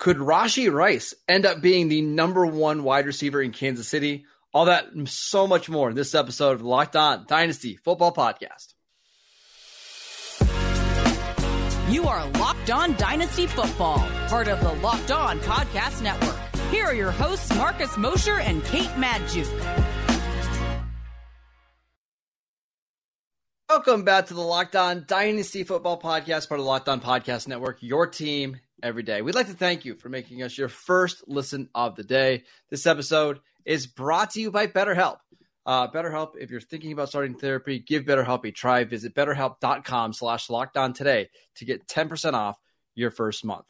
Could Rashee Rice end up being the number one wide receiver in Kansas City? All that and so much more in this episode of the Locked On Dynasty Football Podcast. You are Locked On Dynasty Football, part of the Locked On Podcast Network. Here are your hosts, Marcus Mosher and Kate Magdziuk. Welcome back to the Locked On Dynasty Football Podcast, part of the Locked On Podcast Network, your team every day. We'd like to thank you for making us your first listen of the day. This episode is brought to you by BetterHelp. Uh, BetterHelp, if you're thinking about starting therapy, give BetterHelp a try. Visit betterhelp.com slash locked on today to get 10% off your first month.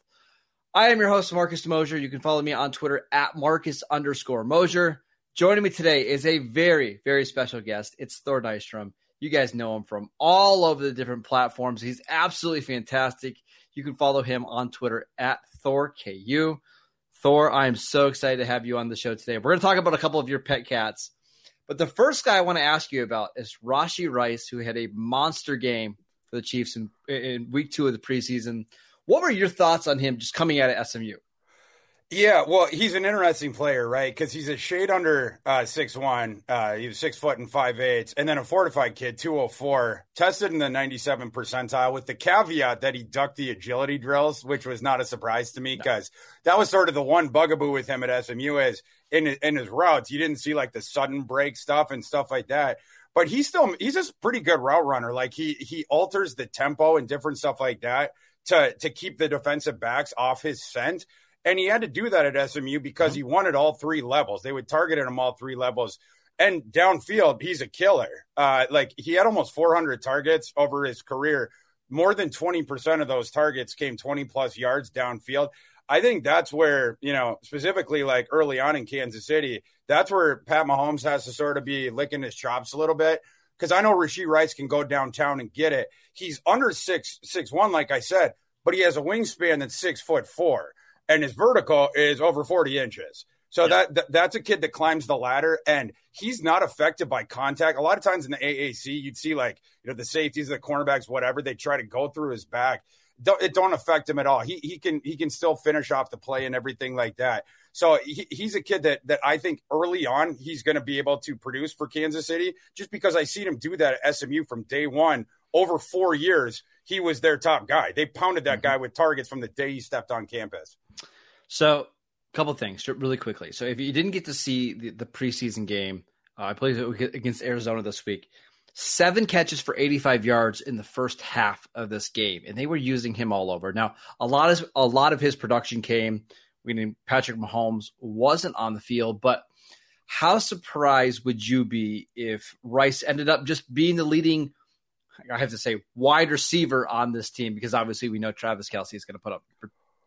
I am your host, Marcus Mosher. You can follow me on Twitter at Marcus underscore Mosher. Joining me today is a very, very special guest. It's Thor Nystrom. You guys know him from all over the different platforms. He's absolutely fantastic. You can follow him on Twitter at ThorKU. Thor, I am so excited to have you on the show today. We're going to talk about a couple of your pet cats. But the first guy I want to ask you about is Rashee Rice, who had a monster game for the Chiefs in, in week two of the preseason. What were your thoughts on him just coming out of SMU? Yeah, well, he's an interesting player, right? Because he's a shade under uh, six one. Uh, he was six foot and five eight, and then a fortified kid, two hundred four, tested in the ninety seven percentile. With the caveat that he ducked the agility drills, which was not a surprise to me because no. that was sort of the one bugaboo with him at SMU is in in his routes, you didn't see like the sudden break stuff and stuff like that. But he's still he's a pretty good route runner. Like he he alters the tempo and different stuff like that to to keep the defensive backs off his scent. And he had to do that at SMU because he wanted all three levels. They would target him all three levels. And downfield, he's a killer. Uh, like he had almost 400 targets over his career. More than 20% of those targets came 20 plus yards downfield. I think that's where, you know, specifically like early on in Kansas City, that's where Pat Mahomes has to sort of be licking his chops a little bit. Cause I know Rashee Rice can go downtown and get it. He's under six, six, one, like I said, but he has a wingspan that's six foot four and his vertical is over 40 inches. So yeah. that, that, that's a kid that climbs the ladder and he's not affected by contact. A lot of times in the AAC, you'd see like, you know, the safeties, the cornerbacks, whatever, they try to go through his back. Don't, it don't affect him at all. He, he can he can still finish off the play and everything like that. So he, he's a kid that that I think early on he's going to be able to produce for Kansas City just because I seen him do that at SMU from day one over four years. He was their top guy. They pounded that mm-hmm. guy with targets from the day he stepped on campus. So, a couple things really quickly. So, if you didn't get to see the, the preseason game, uh, I played against Arizona this week. Seven catches for 85 yards in the first half of this game, and they were using him all over. Now, a lot of a lot of his production came Patrick Mahomes wasn't on the field, but how surprised would you be if Rice ended up just being the leading I have to say wide receiver on this team because obviously we know Travis Kelce is going to put up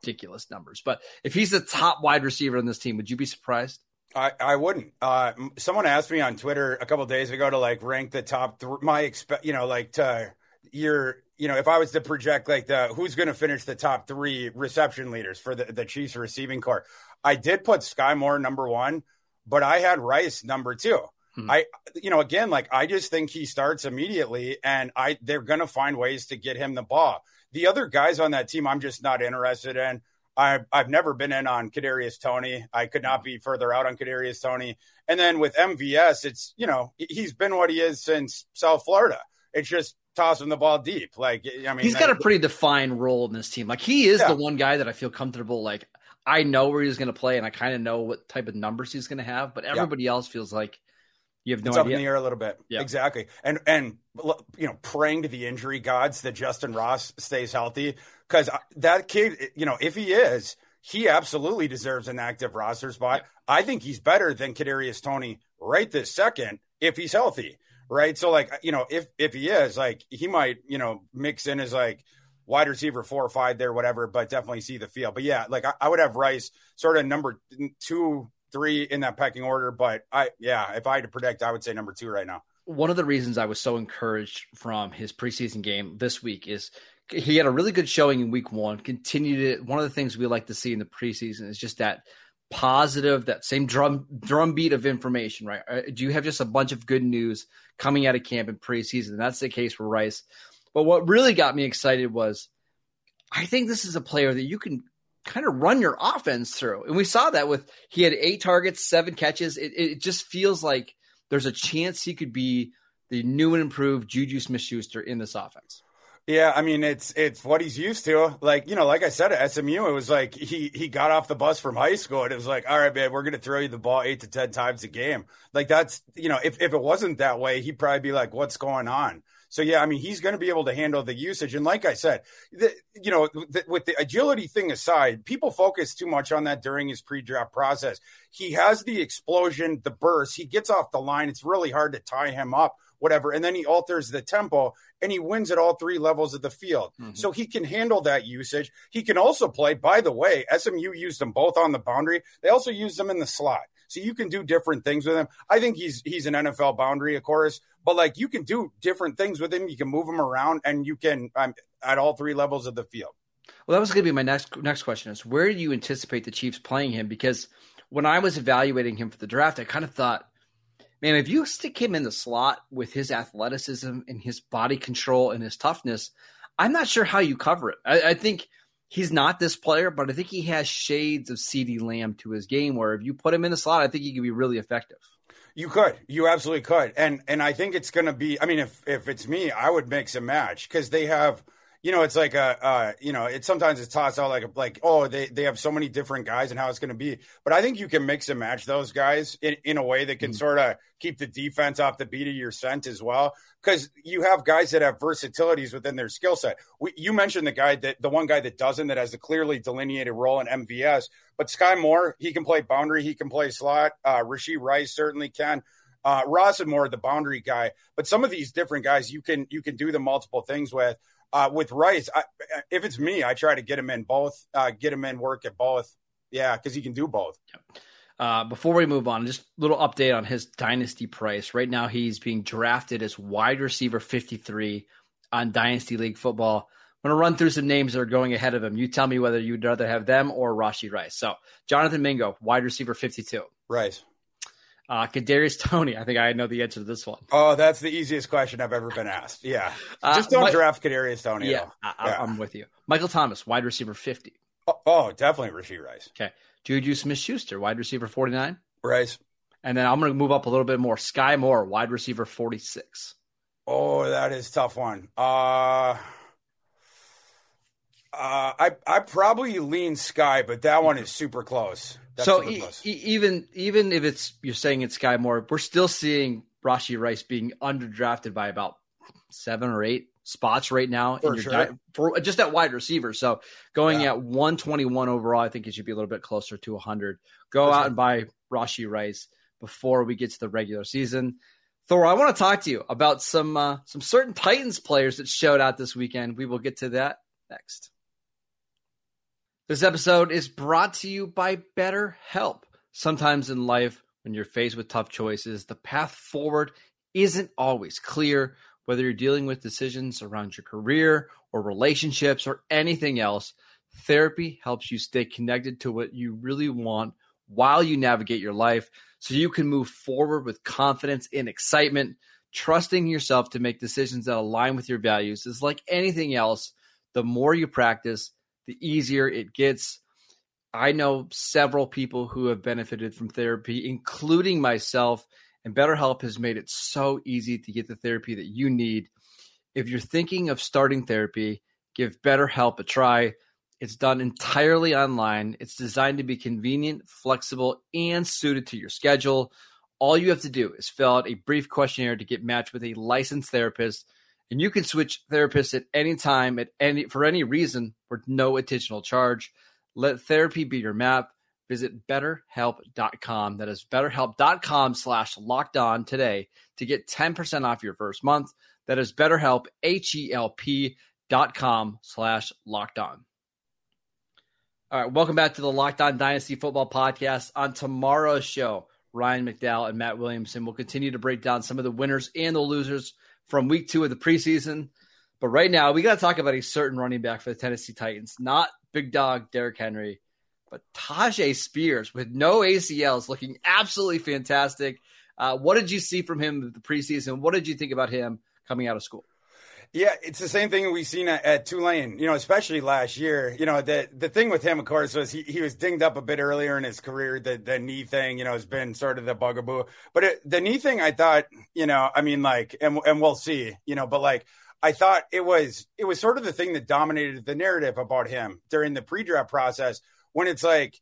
ridiculous numbers. But if he's the top wide receiver on this team, would you be surprised? I, I wouldn't. Uh, someone asked me on Twitter a couple days ago to like rank the top three. my expect you know like to your you know if I was to project like the who's going to finish the top three reception leaders for the the Chiefs receiving corps. I did put Sky Moore number one, but I had Rice number two. Hmm. I you know again like I just think he starts immediately, and I they're going to find ways to get him the ball. The other guys on that team, I'm just not interested in. I've, I've never been in on Kadarius Toney. I could not be further out on Kadarius Toney. And then with MVS, it's you know he's been what he is since South Florida. It's just tossing the ball deep. Like I mean, he's got a pretty defined role in this team. Like he is yeah. the one guy that I feel comfortable. Like I know where he's going to play, and I kind of know what type of numbers he's going to have. But everybody yeah. else feels like you have no it's idea. up in the air a little bit. Yeah. Exactly. And and you know, praying to the injury gods that Justyn Ross stays healthy because that kid, you know, if he is, he absolutely deserves an active roster spot. Yeah. I think he's better than Kadarius Toney right this second if he's healthy. Right. So like, you know, if if he is, like he might, you know, mix in as like wide receiver four or five there, whatever, but definitely see the field. But yeah, like I, I would have Rice sort of number two three in that pecking order. But I, yeah, if I had to predict, I would say number two right now. One of the reasons I was so encouraged from his preseason game this week is he had a really good showing in week one, continued it. One of the things we like to see in the preseason is just that positive, that same drum drum beat of information, right? Uh, do you have just a bunch of good news coming out of camp in preseason? And that's the case for Rice. But what really got me excited was I think this is a player that you can kind of run your offense through. And we saw that with he had eight targets, seven catches. It, it just feels like there's a chance he could be the new and improved Juju Smith Schuster in this offense. Yeah, I mean it's it's what he's used to. Like you know, like I said at SMU, it was like he he got off the bus from high school and it was like, all right, man, we're gonna throw you the ball eight to ten times a game. Like that's you know, if if it wasn't that way, he'd probably be like, what's going on? So yeah, I mean, he's going to be able to handle the usage. And like I said, the, you know, the, with the agility thing aside, people focus too much on that during his pre-draft process. He has the explosion, the burst. He gets off the line. It's really hard to tie him up whatever. And then he alters the tempo and he wins at all three levels of the field. Mm-hmm. So he can handle that usage. He can also play, by the way, SMU used them both on the boundary. They also used them in the slot. So you can do different things with him. I think he's he's an NFL boundary, of course, but like you can do different things with him. You can move him around and you can um, at all three levels of the field. Well, that was going to be my next next question is where do you anticipate the Chiefs playing him? Because when I was evaluating him for the draft, I kind of thought man, if you stick him in the slot with his athleticism and his body control and his toughness, I'm not sure how you cover it. I, I think he's not this player, but I think he has shades of CeeDee Lamb to his game where if you put him in the slot, I think he could be really effective. You could, you absolutely could, and and I think it's to be. I mean, if if it's me, I would mix and match because they have you know, it's like a, uh, you know, it's sometimes it's tossed out like, like, oh, they, they have so many different guys and how it's going to be. But I think you can mix and match those guys in, in a way that can mm-hmm. sort of keep the defense off the beat of your scent as well. Cause you have guys that have versatilities within their skill set. you mentioned the guy that, the one guy that doesn't, that has a clearly delineated role in MVS, but Sky Moore, he can play boundary, he can play slot. Uh, Rice certainly can. Uh, Ross and Moore, the boundary guy, but some of these different guys you can you can do the multiple things with. Uh, with Rice, I, if it's me, I try to get him in both, uh, get him in work at both. Yeah, because he can do both. Uh, before we move on, just a little update on his dynasty price. Right now, he's being drafted as wide receiver 53 on Dynasty League football. I'm going to run through some names that are going ahead of him. You tell me whether you'd rather have them or Rashee Rice. So, Jonathan Mingo, wide receiver 52. Rice. Uh, Kadarius Toney. I think I know the answer to this one. Oh, that's the easiest question I've ever been asked. Yeah, uh, just don't draft Kadarius Toney. Yeah, I, am with you. Michael Thomas, wide receiver fifty. Oh, oh definitely Rashee Rice. Okay, Juju Smith Schuster, wide receiver forty nine. Rice. And then I'm going to move up a little bit more. Sky Moore, wide receiver forty six. Oh, that is tough one. Uh uh, I I probably lean Sky, but that one is super close. That's so e- even even if it's you're saying it's Sky Moore, we're still seeing Rashee Rice being underdrafted by about seven or eight spots right now for, sure. di- for just at wide receiver. So going yeah. at 121 overall, I think it should be a little bit closer to 100. Go for out sure. and buy Rashee Rice before we get to the regular season. Thor, I want to talk to you about some uh, some certain Titans players that showed out this weekend. We will get to that next. This episode is brought to you by BetterHelp. Sometimes in life, when you're faced with tough choices, the path forward isn't always clear. Whether you're dealing with decisions around your career or relationships or anything else, therapy helps you stay connected to what you really want while you navigate your life so you can move forward with confidence and excitement. Trusting yourself to make decisions that align with your values is like anything else. The more you practice, the easier it gets. I know several people who have benefited from therapy, including myself, and BetterHelp has made it so easy to get the therapy that you need. If you're thinking of starting therapy, give BetterHelp a try. It's done entirely online. It's designed to be convenient, flexible, and suited to your schedule. All you have to do is fill out a brief questionnaire to get matched with a licensed therapist and you can switch therapists at any time, at any for any reason, for no additional charge. Let therapy be your map. Visit betterhelp.com. That is betterhelp.com slash locked on today to get 10% off your first month. That is betterhelp, H-E-L-P dot com slash locked on. All right, welcome back to the Locked On Dynasty Football Podcast. On tomorrow's show, Ryan McDowell and Matt Williamson will continue to break down some of the winners and the losers from week two of the preseason. But right now, we got to talk about a certain running back for the Tennessee Titans, not big dog Derrick Henry, but Tyjae Spears with no ACLs, looking absolutely fantastic. Uh, what did you see from him the preseason? What did you think about him coming out of school? Yeah, it's the same thing we've seen at, at, Tulane, you know, especially last year. You know, the the thing with him, of course, was he, he was dinged up a bit earlier in his career. The the knee thing, you know, has been sort of the bugaboo. But it, the knee thing, I thought, you know, I mean, like, and and we'll see, you know, but like, I thought it was it was sort of the thing that dominated the narrative about him during the pre-draft process when it's like,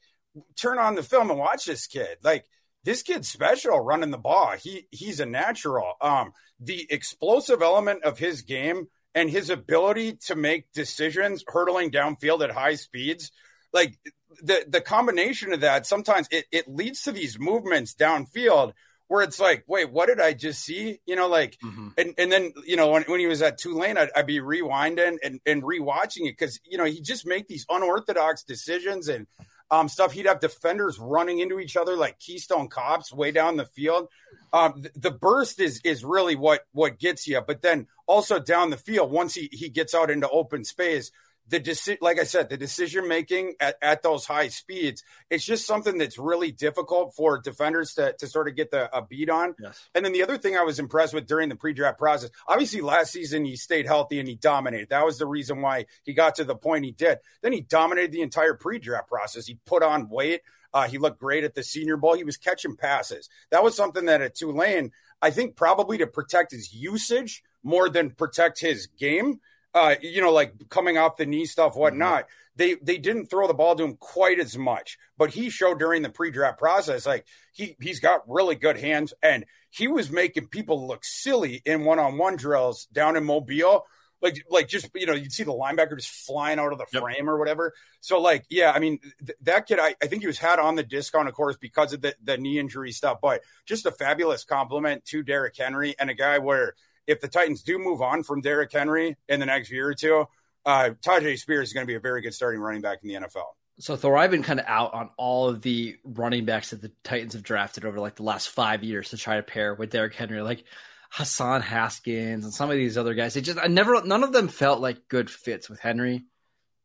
turn on the film and watch this kid, like this kid's special running the ball. He he's a natural. Um, the explosive element of his game and his ability to make decisions hurtling downfield at high speeds, like the the combination of that, sometimes it, it leads to these movements downfield where it's like, wait, what did I just see? You know, like, mm-hmm. and, and then, you know, when, when he was at Tulane, I'd, I'd be rewinding and, and rewatching it because, you know, he just make these unorthodox decisions and um, stuff. He'd have defenders running into each other like Keystone cops way down the field. Um, the, the burst is is really what what gets you, but then also down the field once he he gets out into open space the deci- like I said, the decision making at, at those high speeds, it's just something that's really difficult for defenders to, to sort of get the a beat on. Yes. And then the other thing I was impressed with during the pre-draft process, obviously last season he stayed healthy and he dominated. That was the reason why he got to the point he did. Then he dominated the entire pre-draft process. He put on weight. Uh, he looked great at the Senior Bowl. He was catching passes. That was something that at Tulane, I think probably to protect his usage more than protect his game uh, you know, like coming off the knee stuff, whatnot. Mm-hmm. They they didn't throw the ball to him quite as much, but he showed during the pre-draft process like he he's got really good hands, and he was making people look silly in one-on-one drills down in Mobile. Like, like just you know, you'd see the linebacker just flying out of the yep. frame or whatever. So, like, yeah, I mean, th- that kid, I, I think he was had on the discount, of course, because of the, the knee injury stuff. But just a fabulous compliment to Derrick Henry and a guy where if the Titans do move on from Derrick Henry in the next year or two, uh, Tyjae Spears is going to be a very good starting running back in the NFL. So Thor, I've been kind of out on all of the running backs that the Titans have drafted over like the last five years to try to pair with Derrick Henry, like Hassan Haskins and some of these other guys. They just I never none of them felt like good fits with Henry.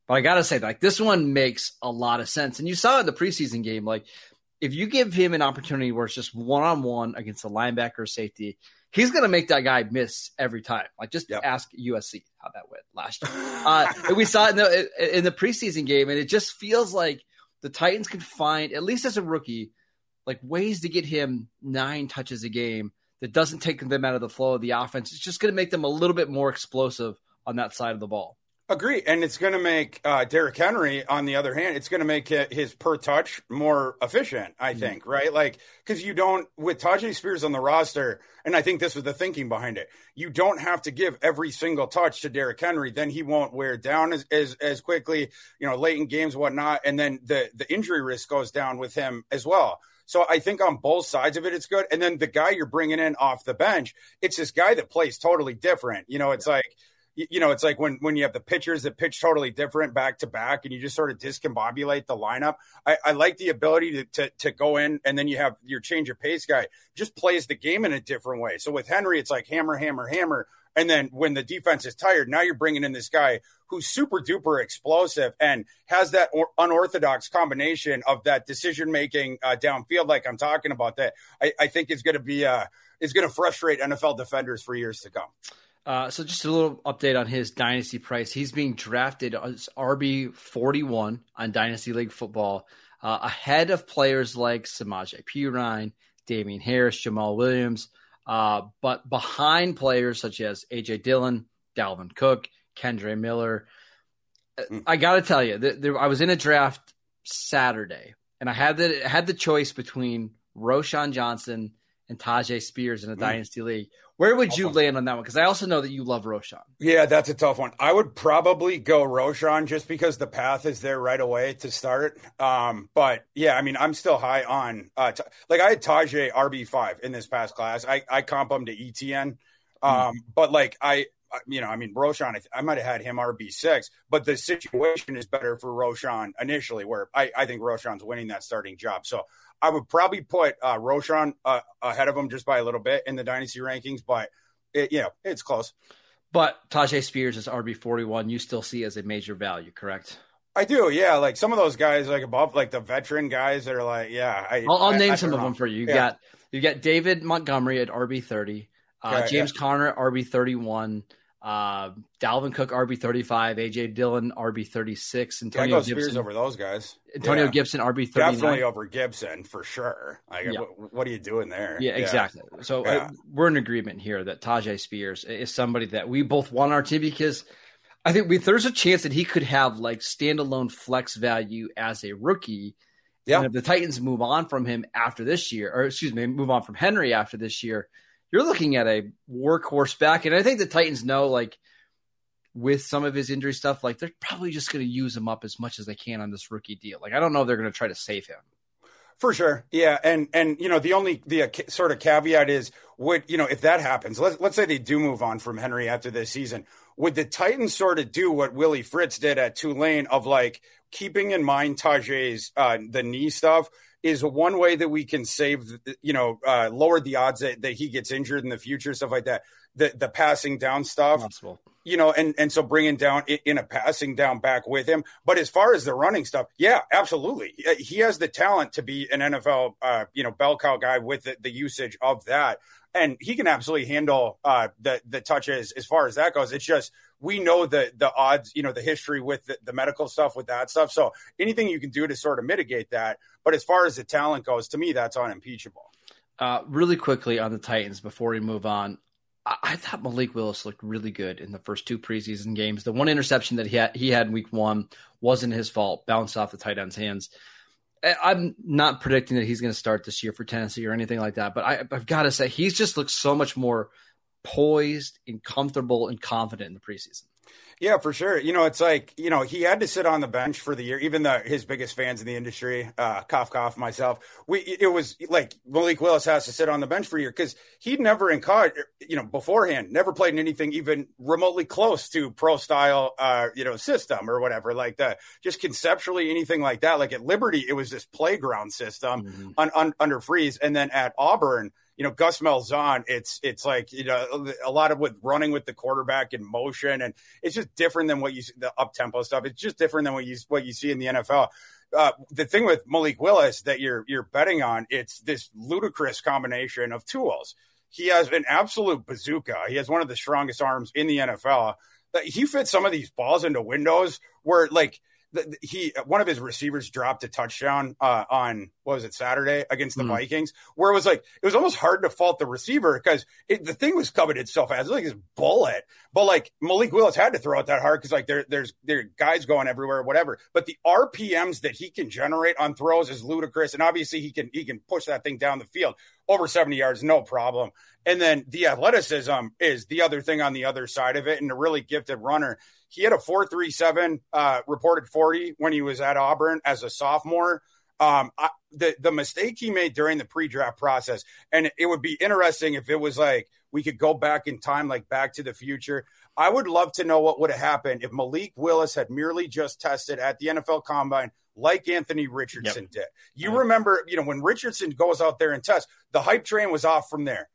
But I gotta say, like this one makes a lot of sense. And you saw in the preseason game, like if you give him an opportunity where it's just one on one against a linebacker or safety, he's going to make that guy miss every time. Like just yep. ask USC how that went last year. Uh, we saw it in the in the preseason game, and it just feels like the Titans can find at least as a rookie, like ways to get him nine touches a game that doesn't take them out of the flow of the offense. It's just going to make them a little bit more explosive on that side of the ball. Agree, and it's going to make uh, Derrick Henry, on the other hand, it's going to make his per touch more efficient. I mm-hmm. think, right? Like, because you don't with Tyjae Spears on the roster, and I think this was the thinking behind it. You don't have to give every single touch to Derrick Henry, then he won't wear down as, as as quickly, you know, late in games, whatnot, and then the the injury risk goes down with him as well. So I think on both sides of it, it's good. And then the guy you're bringing in off the bench, it's this guy that plays totally different. You know, it's yeah. like you know, it's like when when you have the pitchers that pitch totally different back to back, and you just sort of discombobulate the lineup. I, I like the ability to, to, to go in, and then you have your change of pace guy just plays the game in a different way. So with Henry, it's like hammer, hammer, hammer, and then when the defense is tired, now you're bringing in this guy who's super duper explosive and has that or- unorthodox combination of that decision making uh, downfield, like I'm talking about. That I, I think is going to be uh, is going to frustrate NFL defenders for years to come. Uh, so just a little update on his dynasty price. He's being drafted as RB forty one on Dynasty League football, uh, ahead of players like Samaje Perine, Damien Harris, Jamaal Williams, uh, but behind players such as AJ Dillon, Dalvin Cook, Kendre Miller. Mm. I got to tell you, th- there, I was in a draft Saturday, and I had the had the choice between Roschon Johnson and Tyjae Spears in a mm. dynasty league. Where would you land on that one? Because I also know that you love Roschon. Yeah, that's a tough one. I would probably go Roschon just because the path is there right away to start. Um, but yeah, I mean, I'm still high on uh, t- like I had Tyjae RB five in this past class. I I comp him to ETN, um, mm. but like I you know, I mean, Roschon, I, I might have had him RB six, but the situation is better for Roschon initially, where I, I think Roschon's winning that starting job. So I would probably put uh, Roschon uh, ahead of him just by a little bit in the dynasty rankings, but it, you know it's close. But Tyjae Spears is RB forty one. You still see as a major value, correct? I do, yeah. Like some of those guys, like above, like the veteran guys that are like, yeah. I, will name I, some of them for you. You yeah. got you got David Montgomery at RB thirty, uh, James yeah. Conner RB thirty one, Uh, Dalvin Cook RB thirty five, AJ Dillon RB thirty six, Antonio yeah, Gibson Spears over those guys. Antonio yeah. Gibson RB thirty definitely over Gibson for sure. Like, Yeah. what, what are you doing there? Yeah, exactly. So Yeah. we're in agreement here that Tyjae Spears is somebody that we both want our team because I think we, there's a chance that he could have like standalone flex value as a rookie. Yeah. And if the Titans move on from him after this year, or excuse me, move on from Henry after this year, you're looking at a workhorse back. And I think the Titans know, like, with some of his injury stuff, like they're probably just going to use him up as much as they can on this rookie deal. Like, I don't know if they're going to try to save him. For sure, yeah, and and you know the only the uh, sort of caveat is would you know if that happens, let's let's say they do move on from Henry after this season, would the Titans sort of do what Willie Fritz did at Tulane of like keeping in mind Tyjae's uh, the knee stuff is one way that we can save you know uh, lower the odds that, that he gets injured in the future, stuff like that. The the passing down stuff, Possible. you know, and and so bringing down in a passing down back with him. But as far as the running stuff, yeah, absolutely, he has the talent to be an NFL, uh, you know, bell cow guy with the, the usage of that, and he can absolutely handle uh, the the touches as far as that goes. It's just we know the the odds, you know, the history with the, the medical stuff with that stuff. So anything you can do to sort of mitigate that. But as far as the talent goes, to me, that's unimpeachable. Uh, really quickly on the Titans before we move on. I, I thought Malik Willis looked really good in the first two preseason games. The one interception that he had, he had in week one wasn't his fault, bounced off the tight end's hands. I'm not predicting that he's going to start this year for Tennessee or anything like that, but I, I've got to say, he's just looked so much more poised and comfortable and confident in the preseason. Yeah, for sure. You know, it's like, you know, he had to sit on the bench for the year, even though his biggest fans in the industry, uh, cough, cough, myself. We, it was like Malik Willis has to sit on the bench for a year because he'd never in college, you know, beforehand, never played in anything even remotely close to pro style, uh, you know, system or whatever, like that. Just conceptually, anything like that. Like at Liberty, it was this playground system Mhm. un, un, under freeze. And then at Auburn, you know, Gus Malzahn, it's it's like you know a lot of with running with the quarterback in motion, and it's just different than what you see, the up tempo stuff. It's just different than what you what you see in the NFL. Uh, the thing with Malik Willis that you're you're betting on, it's this ludicrous combination of tools. He has an absolute bazooka. He has one of the strongest arms in the NFL. He fits some of these balls into windows where like the, he one of his receivers dropped a touchdown uh, on what was it Saturday against the Mhm. Vikings, where it was like it was almost hard to fault the receiver because the thing was covered itself as like this bullet. But like Malik Willis had to throw it that hard because like there there's there are guys going everywhere, whatever. But the RPMs that he can generate on throws is ludicrous, and obviously he can he can push that thing down the field over 70 yards, no problem. And then the athleticism is the other thing on the other side of it, and a really gifted runner. He had a 437 uh, reported 40 when he was at Auburn as a sophomore. Um, I, the the mistake he made during the pre-draft process, and it would be interesting if it was like we could go back in time, like Back to the Future. I would love to know what would have happened if Malik Willis had merely just tested at the NFL Combine like Anthony Richardson did. You remember, you know, when Richardson goes out there and tests, the hype train was off from there.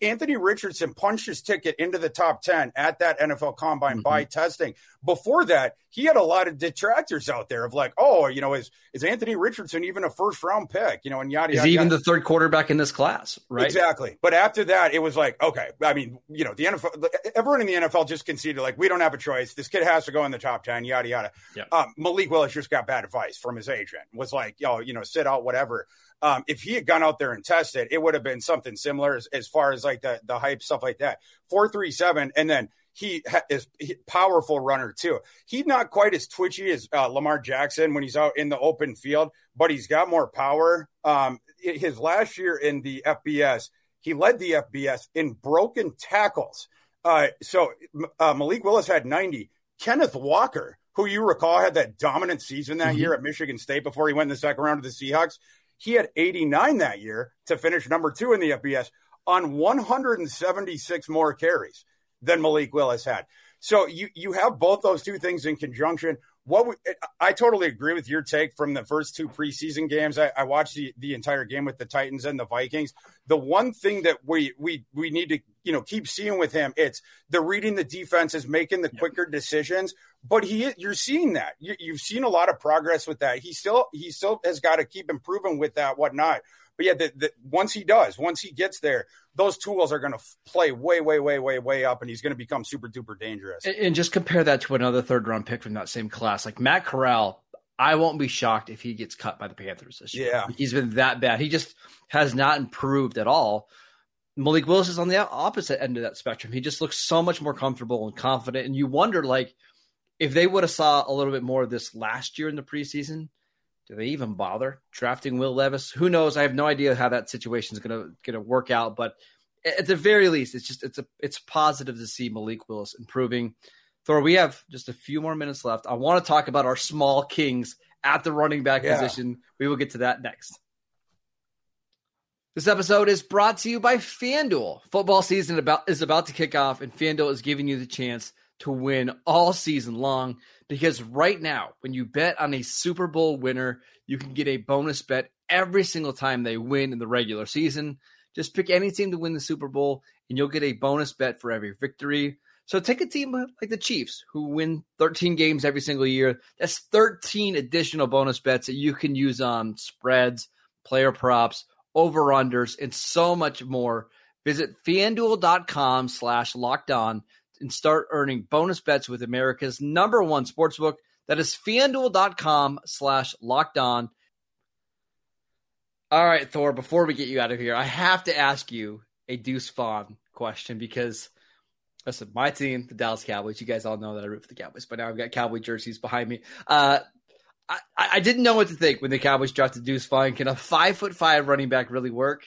Anthony Richardson punched his ticket into the top 10 at that NFL combine Mhm. by testing. Before that, he had a lot of detractors out there of like, oh, you know, is is Anthony Richardson even a first round pick? You know, and yada Is he even yada. the third quarterback in this class? Right. Exactly. But after that, it was like, okay, I mean, you know, the NFL, everyone in the NFL just conceded, like, we don't have a choice. This kid has to go in the top 10, yada, yada. Yeah. Um, Malik Willis just got bad advice from his agent, was like, yo, you know, sit out, whatever. Um, if he had gone out there and tested, it would have been something similar as, as far as like the, the hype, stuff like that. 437. And then he is powerful runner too. He's not quite as twitchy as uh, Lamar Jackson when he's out in the open field, but he's got more power. Um, his last year in the FBS, he led the FBS in broken tackles. Uh, so uh, Malik Willis had 90. Kenneth Walker, who you recall had that dominant season that Mhm. year at Michigan State before he went in the second round of the Seahawks, he had 89 that year to finish number two in the FBS on 176 more carries than Malik Willis had. So you you have both those two things in conjunction. What we, I totally agree with your take from the first two preseason games. I, I watched the, the entire game with the Titans and the Vikings. The one thing that we we we need to you know keep seeing with him, it's the reading the defenses, making the quicker decisions. but he you're seeing that you, you've seen a lot of progress with that. He still he still has got to keep improving with that whatnot. But yeah, the, the, once he does, once he gets there, those tools are going to f- play way, way, way, way, way up, and he's going to become super duper dangerous. And, and, just compare that to another third round pick from that same class, like Matt Corral. I won't be shocked if he gets cut by the Panthers this year. Yeah, he's been that bad. He just has not improved at all. Malik Willis is on the opposite end of that spectrum. He just looks so much more comfortable and confident, and you wonder like if they would have saw a little bit more of this last year in the preseason do they even bother drafting Will Levis? Who knows? I have no idea how that situation is gonna gonna work out, but at the very least, it's just it's a it's positive to see Malik Willis improving. Thor, we have just a few more minutes left. I want to talk about our small kings at the running back yeah. position. We will get to that next. This episode is brought to you by FanDuel. Football season about is about to kick off, and FanDuel is giving you the chance to win all season long because right now, when you bet on a Super Bowl winner, you can get a bonus bet every single time they win in the regular season. Just pick any team to win the Super Bowl, and you'll get a bonus bet for every victory. So take a team like the Chiefs, who win 13 games every single year. That's 13 additional bonus bets that you can use on spreads, player props, over-unders, and so much more. Visit fanduel.com slash locked and start earning bonus bets with America's number one sportsbook. That is fanduel.com slash locked on. All right, Thor, before we get you out of here, I have to ask you a Deuce Vaughn question because listen, my team, the Dallas Cowboys, you guys all know that I root for the Cowboys, but now I've got Cowboy jerseys behind me. Uh, I, I didn't know what to think when the Cowboys drafted Deuce Vaughn. Can a five foot five running back really work?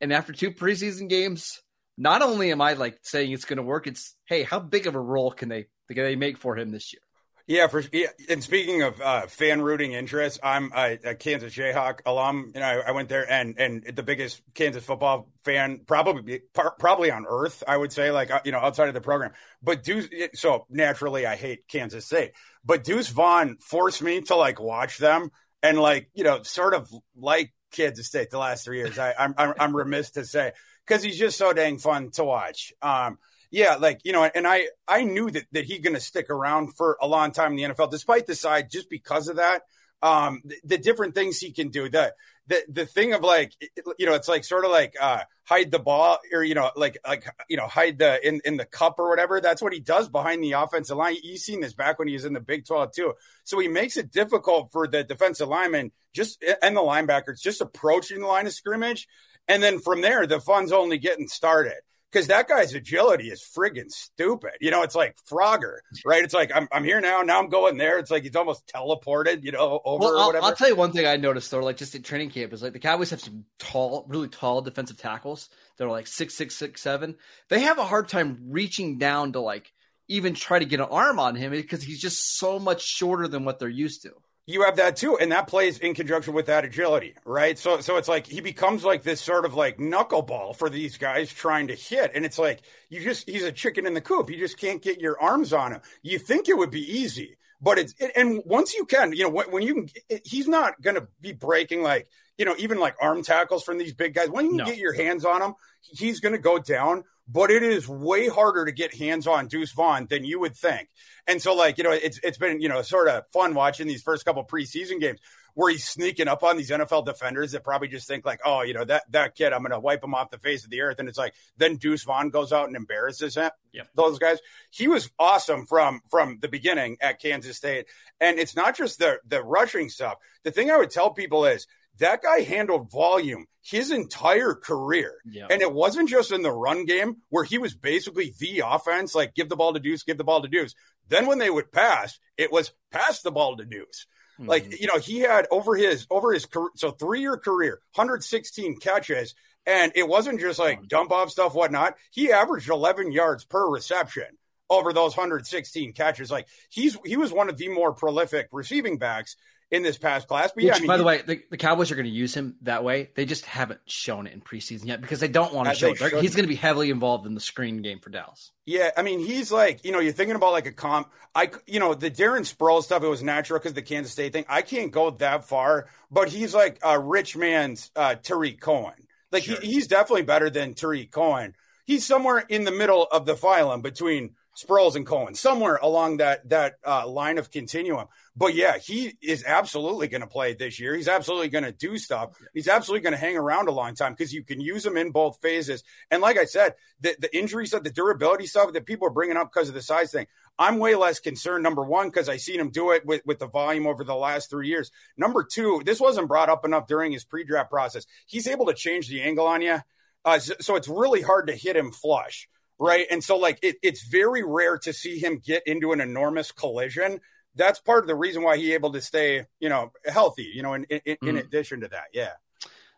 And after two preseason games, not only am I like saying it's going to work, it's hey, how big of a role can they can they make for him this year? Yeah, for yeah. And speaking of uh, fan rooting interest, I'm a, a Kansas Jayhawk alum. You know, I, I, went there and and the biggest Kansas football fan probably probably on earth. I would say, like uh, you know, outside of the program. But Deuce, so naturally, I hate Kansas State. But Deuce Vaughn forced me to like watch them and like you know, sort of like Kansas State the last three years. I, I'm I'm, I'm remiss to say because he's just so dang fun to watch. Um, yeah, like you know, and I I knew that that he's going to stick around for a long time in the NFL, despite the side, just because of that. Um, the, the different things he can do. The the the thing of like you know, it's like sort of like uh, hide the ball or you know, like like you know, hide the in in the cup or whatever. That's what he does behind the offensive line. He's seen this back when he was in the Big Twelve too. So he makes it difficult for the defensive linemen just and the linebackers just approaching the line of scrimmage and then from there, the fun's only getting started because that guy's agility is friggin' stupid. You know, it's like Frogger, right? It's like I'm, I'm here now. Now I'm going there. It's like he's almost teleported, you know, over well, I'll, I'll, tell you one thing I noticed though, like just at training camp, is like the Cowboys have some tall, really tall defensive tackles that are like six, six, six, seven. They have a hard time reaching down to like even try to get an arm on him because he's just so much shorter than what they're used to you have that too and that plays in conjunction with that agility right? So so it's like he becomes like this sort of like knuckleball for these guys trying to hit and it's like you just he's a chicken in the coop. You just can't get your arms on him. You think it would be easy but it's it, and once you can you know when, when you can it, he's not going to be breaking like you know even like arm tackles from these big guys. When you can no. get your hands on him he's going to go down but it is way harder to get hands on Deuce Vaughn than you would think. And so, like, you know, it's it's been, you know, sort of fun watching these first couple preseason games where he's sneaking up on these NFL defenders that probably just think like, oh, you know, that that kid, I'm going to wipe him off the face of the earth. And it's like then Deuce Vaughn goes out and embarrasses him. Yep. Those guys. He was awesome from from the beginning at Kansas State. And it's not just the the rushing stuff. The thing I would tell people is that guy handled volume his entire career. Yep. And it wasn't just in the run game where he was basically the offense, like give the ball to Deuce, give the ball to Deuce. Then when they would pass, it was pass the ball to Deuce. Mm-hmm. Like, you know, he had over his over his career, so three year career, 116 catches. And it wasn't just like dump off stuff, whatnot. He averaged 11 yards per reception over those 116 catches. Like he's he was one of the more prolific receiving backs in this past class. But yeah, Which, I mean, by the way, the, the Cowboys are going to use him that way. They just haven't shown it in preseason yet because they don't want to show it. He's going to be heavily involved in the screen game for Dallas. Yeah, I mean, he's like, you know, you're thinking about like a comp. I, you know, the Darren Sproles stuff. It was natural because the Kansas State thing. I can't go that far, but he's like a rich man's uh, Tarik Cohen. Like sure. he, he's definitely better than Tarik Cohen. He's somewhere in the middle of the phylum between Sproles and Cohen, somewhere along that that uh, line of continuum. But yeah, he is absolutely going to play this year. He's absolutely going to do stuff. He's absolutely going to hang around a long time because you can use him in both phases. And like I said, the, the injury stuff, the durability stuff that people are bringing up because of the size thing, I'm way less concerned. Number one, because I seen him do it with, with the volume over the last three years. Number two, this wasn't brought up enough during his pre-draft process. He's able to change the angle on you. Uh, so, so it's really hard to hit him flush right? And so, like, it, it's very rare to see him get into an enormous collision that's part of the reason why he able to stay, you know, healthy. You know, in in, in mm. addition to that, yeah.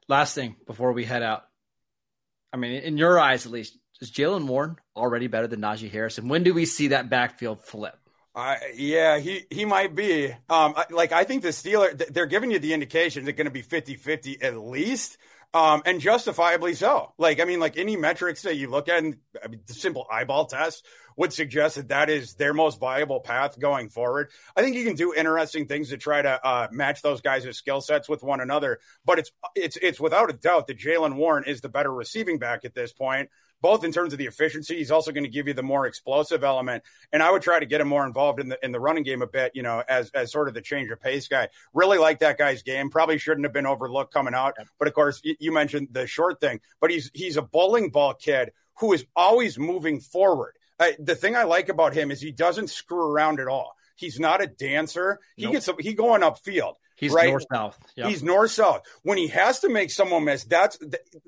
Last thing before we head out, I mean, in your eyes at least, is Jaylen Warren already better than Najee Harris? And when do we see that backfield flip? Uh, yeah, he, he might be. Um, like, I think the Steelers, they're giving you the indication they're going to be 50 50 at least. Um, and justifiably so. Like, I mean, like any metrics that you look at, and I mean, the simple eyeball test would suggest that that is their most viable path going forward. I think you can do interesting things to try to uh, match those guys' skill sets with one another. But it's it's it's without a doubt that Jaylen Warren is the better receiving back at this point both in terms of the efficiency. He's also going to give you the more explosive element. And I would try to get him more involved in the in the running game a bit, you know, as as sort of the change of pace guy. Really like that guy's game. Probably shouldn't have been overlooked coming out. But of course, you mentioned the short thing. But he's he's a bowling ball kid who is always moving forward. The thing I like about him is he doesn't screw around at all. He's not a dancer. He nope. gets he going upfield. He's right? north south. Yep. He's north south. When he has to make someone miss, that's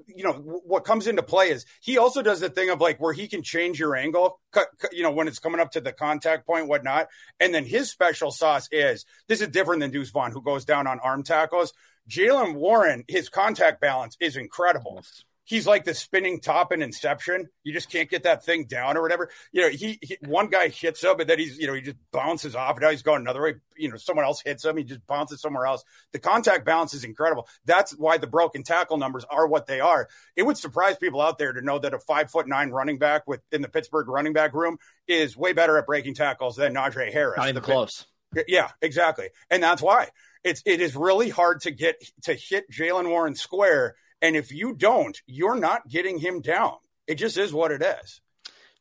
you know what comes into play is he also does the thing of like where he can change your angle, cut, you know when it's coming up to the contact point, whatnot. And then his special sauce is this is different than Deuce Vaughn, who goes down on arm tackles. Jaylen Warren, his contact balance is incredible. Yes he's like the spinning top in Inception. You just can't get that thing down or whatever. You know, he, he one guy hits him, and then he's you know he just bounces off. Now he's going another way. You know, someone else hits him, he just bounces somewhere else. The contact balance is incredible. That's why the broken tackle numbers are what they are. It would surprise people out there to know that a five foot nine running back within the Pittsburgh running back room is way better at breaking tackles than Najee Harris. Not even close. Yeah, exactly, and that's why it's it is really hard to get to hit Jaylen Warren square and if you don't, you're not getting him down. It just is what it is.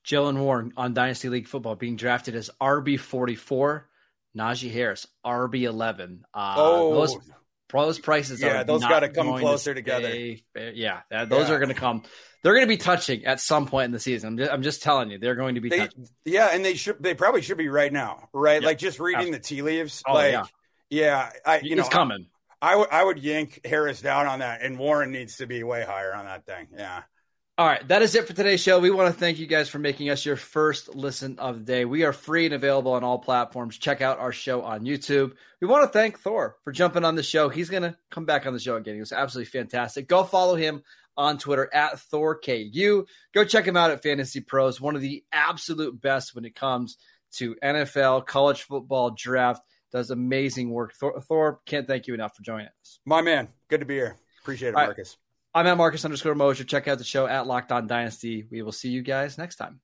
Jaylen Warren on Dynasty League Football being drafted as RB forty four. Najee Harris RB eleven. Uh, oh, those those prices yeah, those got to come closer to together. Yeah, those yeah. are going to come. They're going to be touching at some point in the season. I'm just, I'm just telling you, they're going to be. They, yeah, and they should. They probably should be right now, right? Yep. Like just reading Absolutely. the tea leaves. Oh, like, yeah, yeah I, you it's know, coming. I would I would yank Harris down on that, and Warren needs to be way higher on that thing. Yeah. All right, that is it for today's show. We want to thank you guys for making us your first listen of the day. We are free and available on all platforms. Check out our show on YouTube. We want to thank Thor for jumping on the show. He's going to come back on the show again. He was absolutely fantastic. Go follow him on Twitter at ThorKU. Go check him out at Fantasy Pros, one of the absolute best when it comes to NFL, college football, draft does amazing work. Thor, Thor, can't thank you enough for joining us. My man, good to be here. Appreciate it, Marcus. Right. I'm at Marcus underscore Mosher. Check out the show at Locked On Dynasty. We will see you guys next time.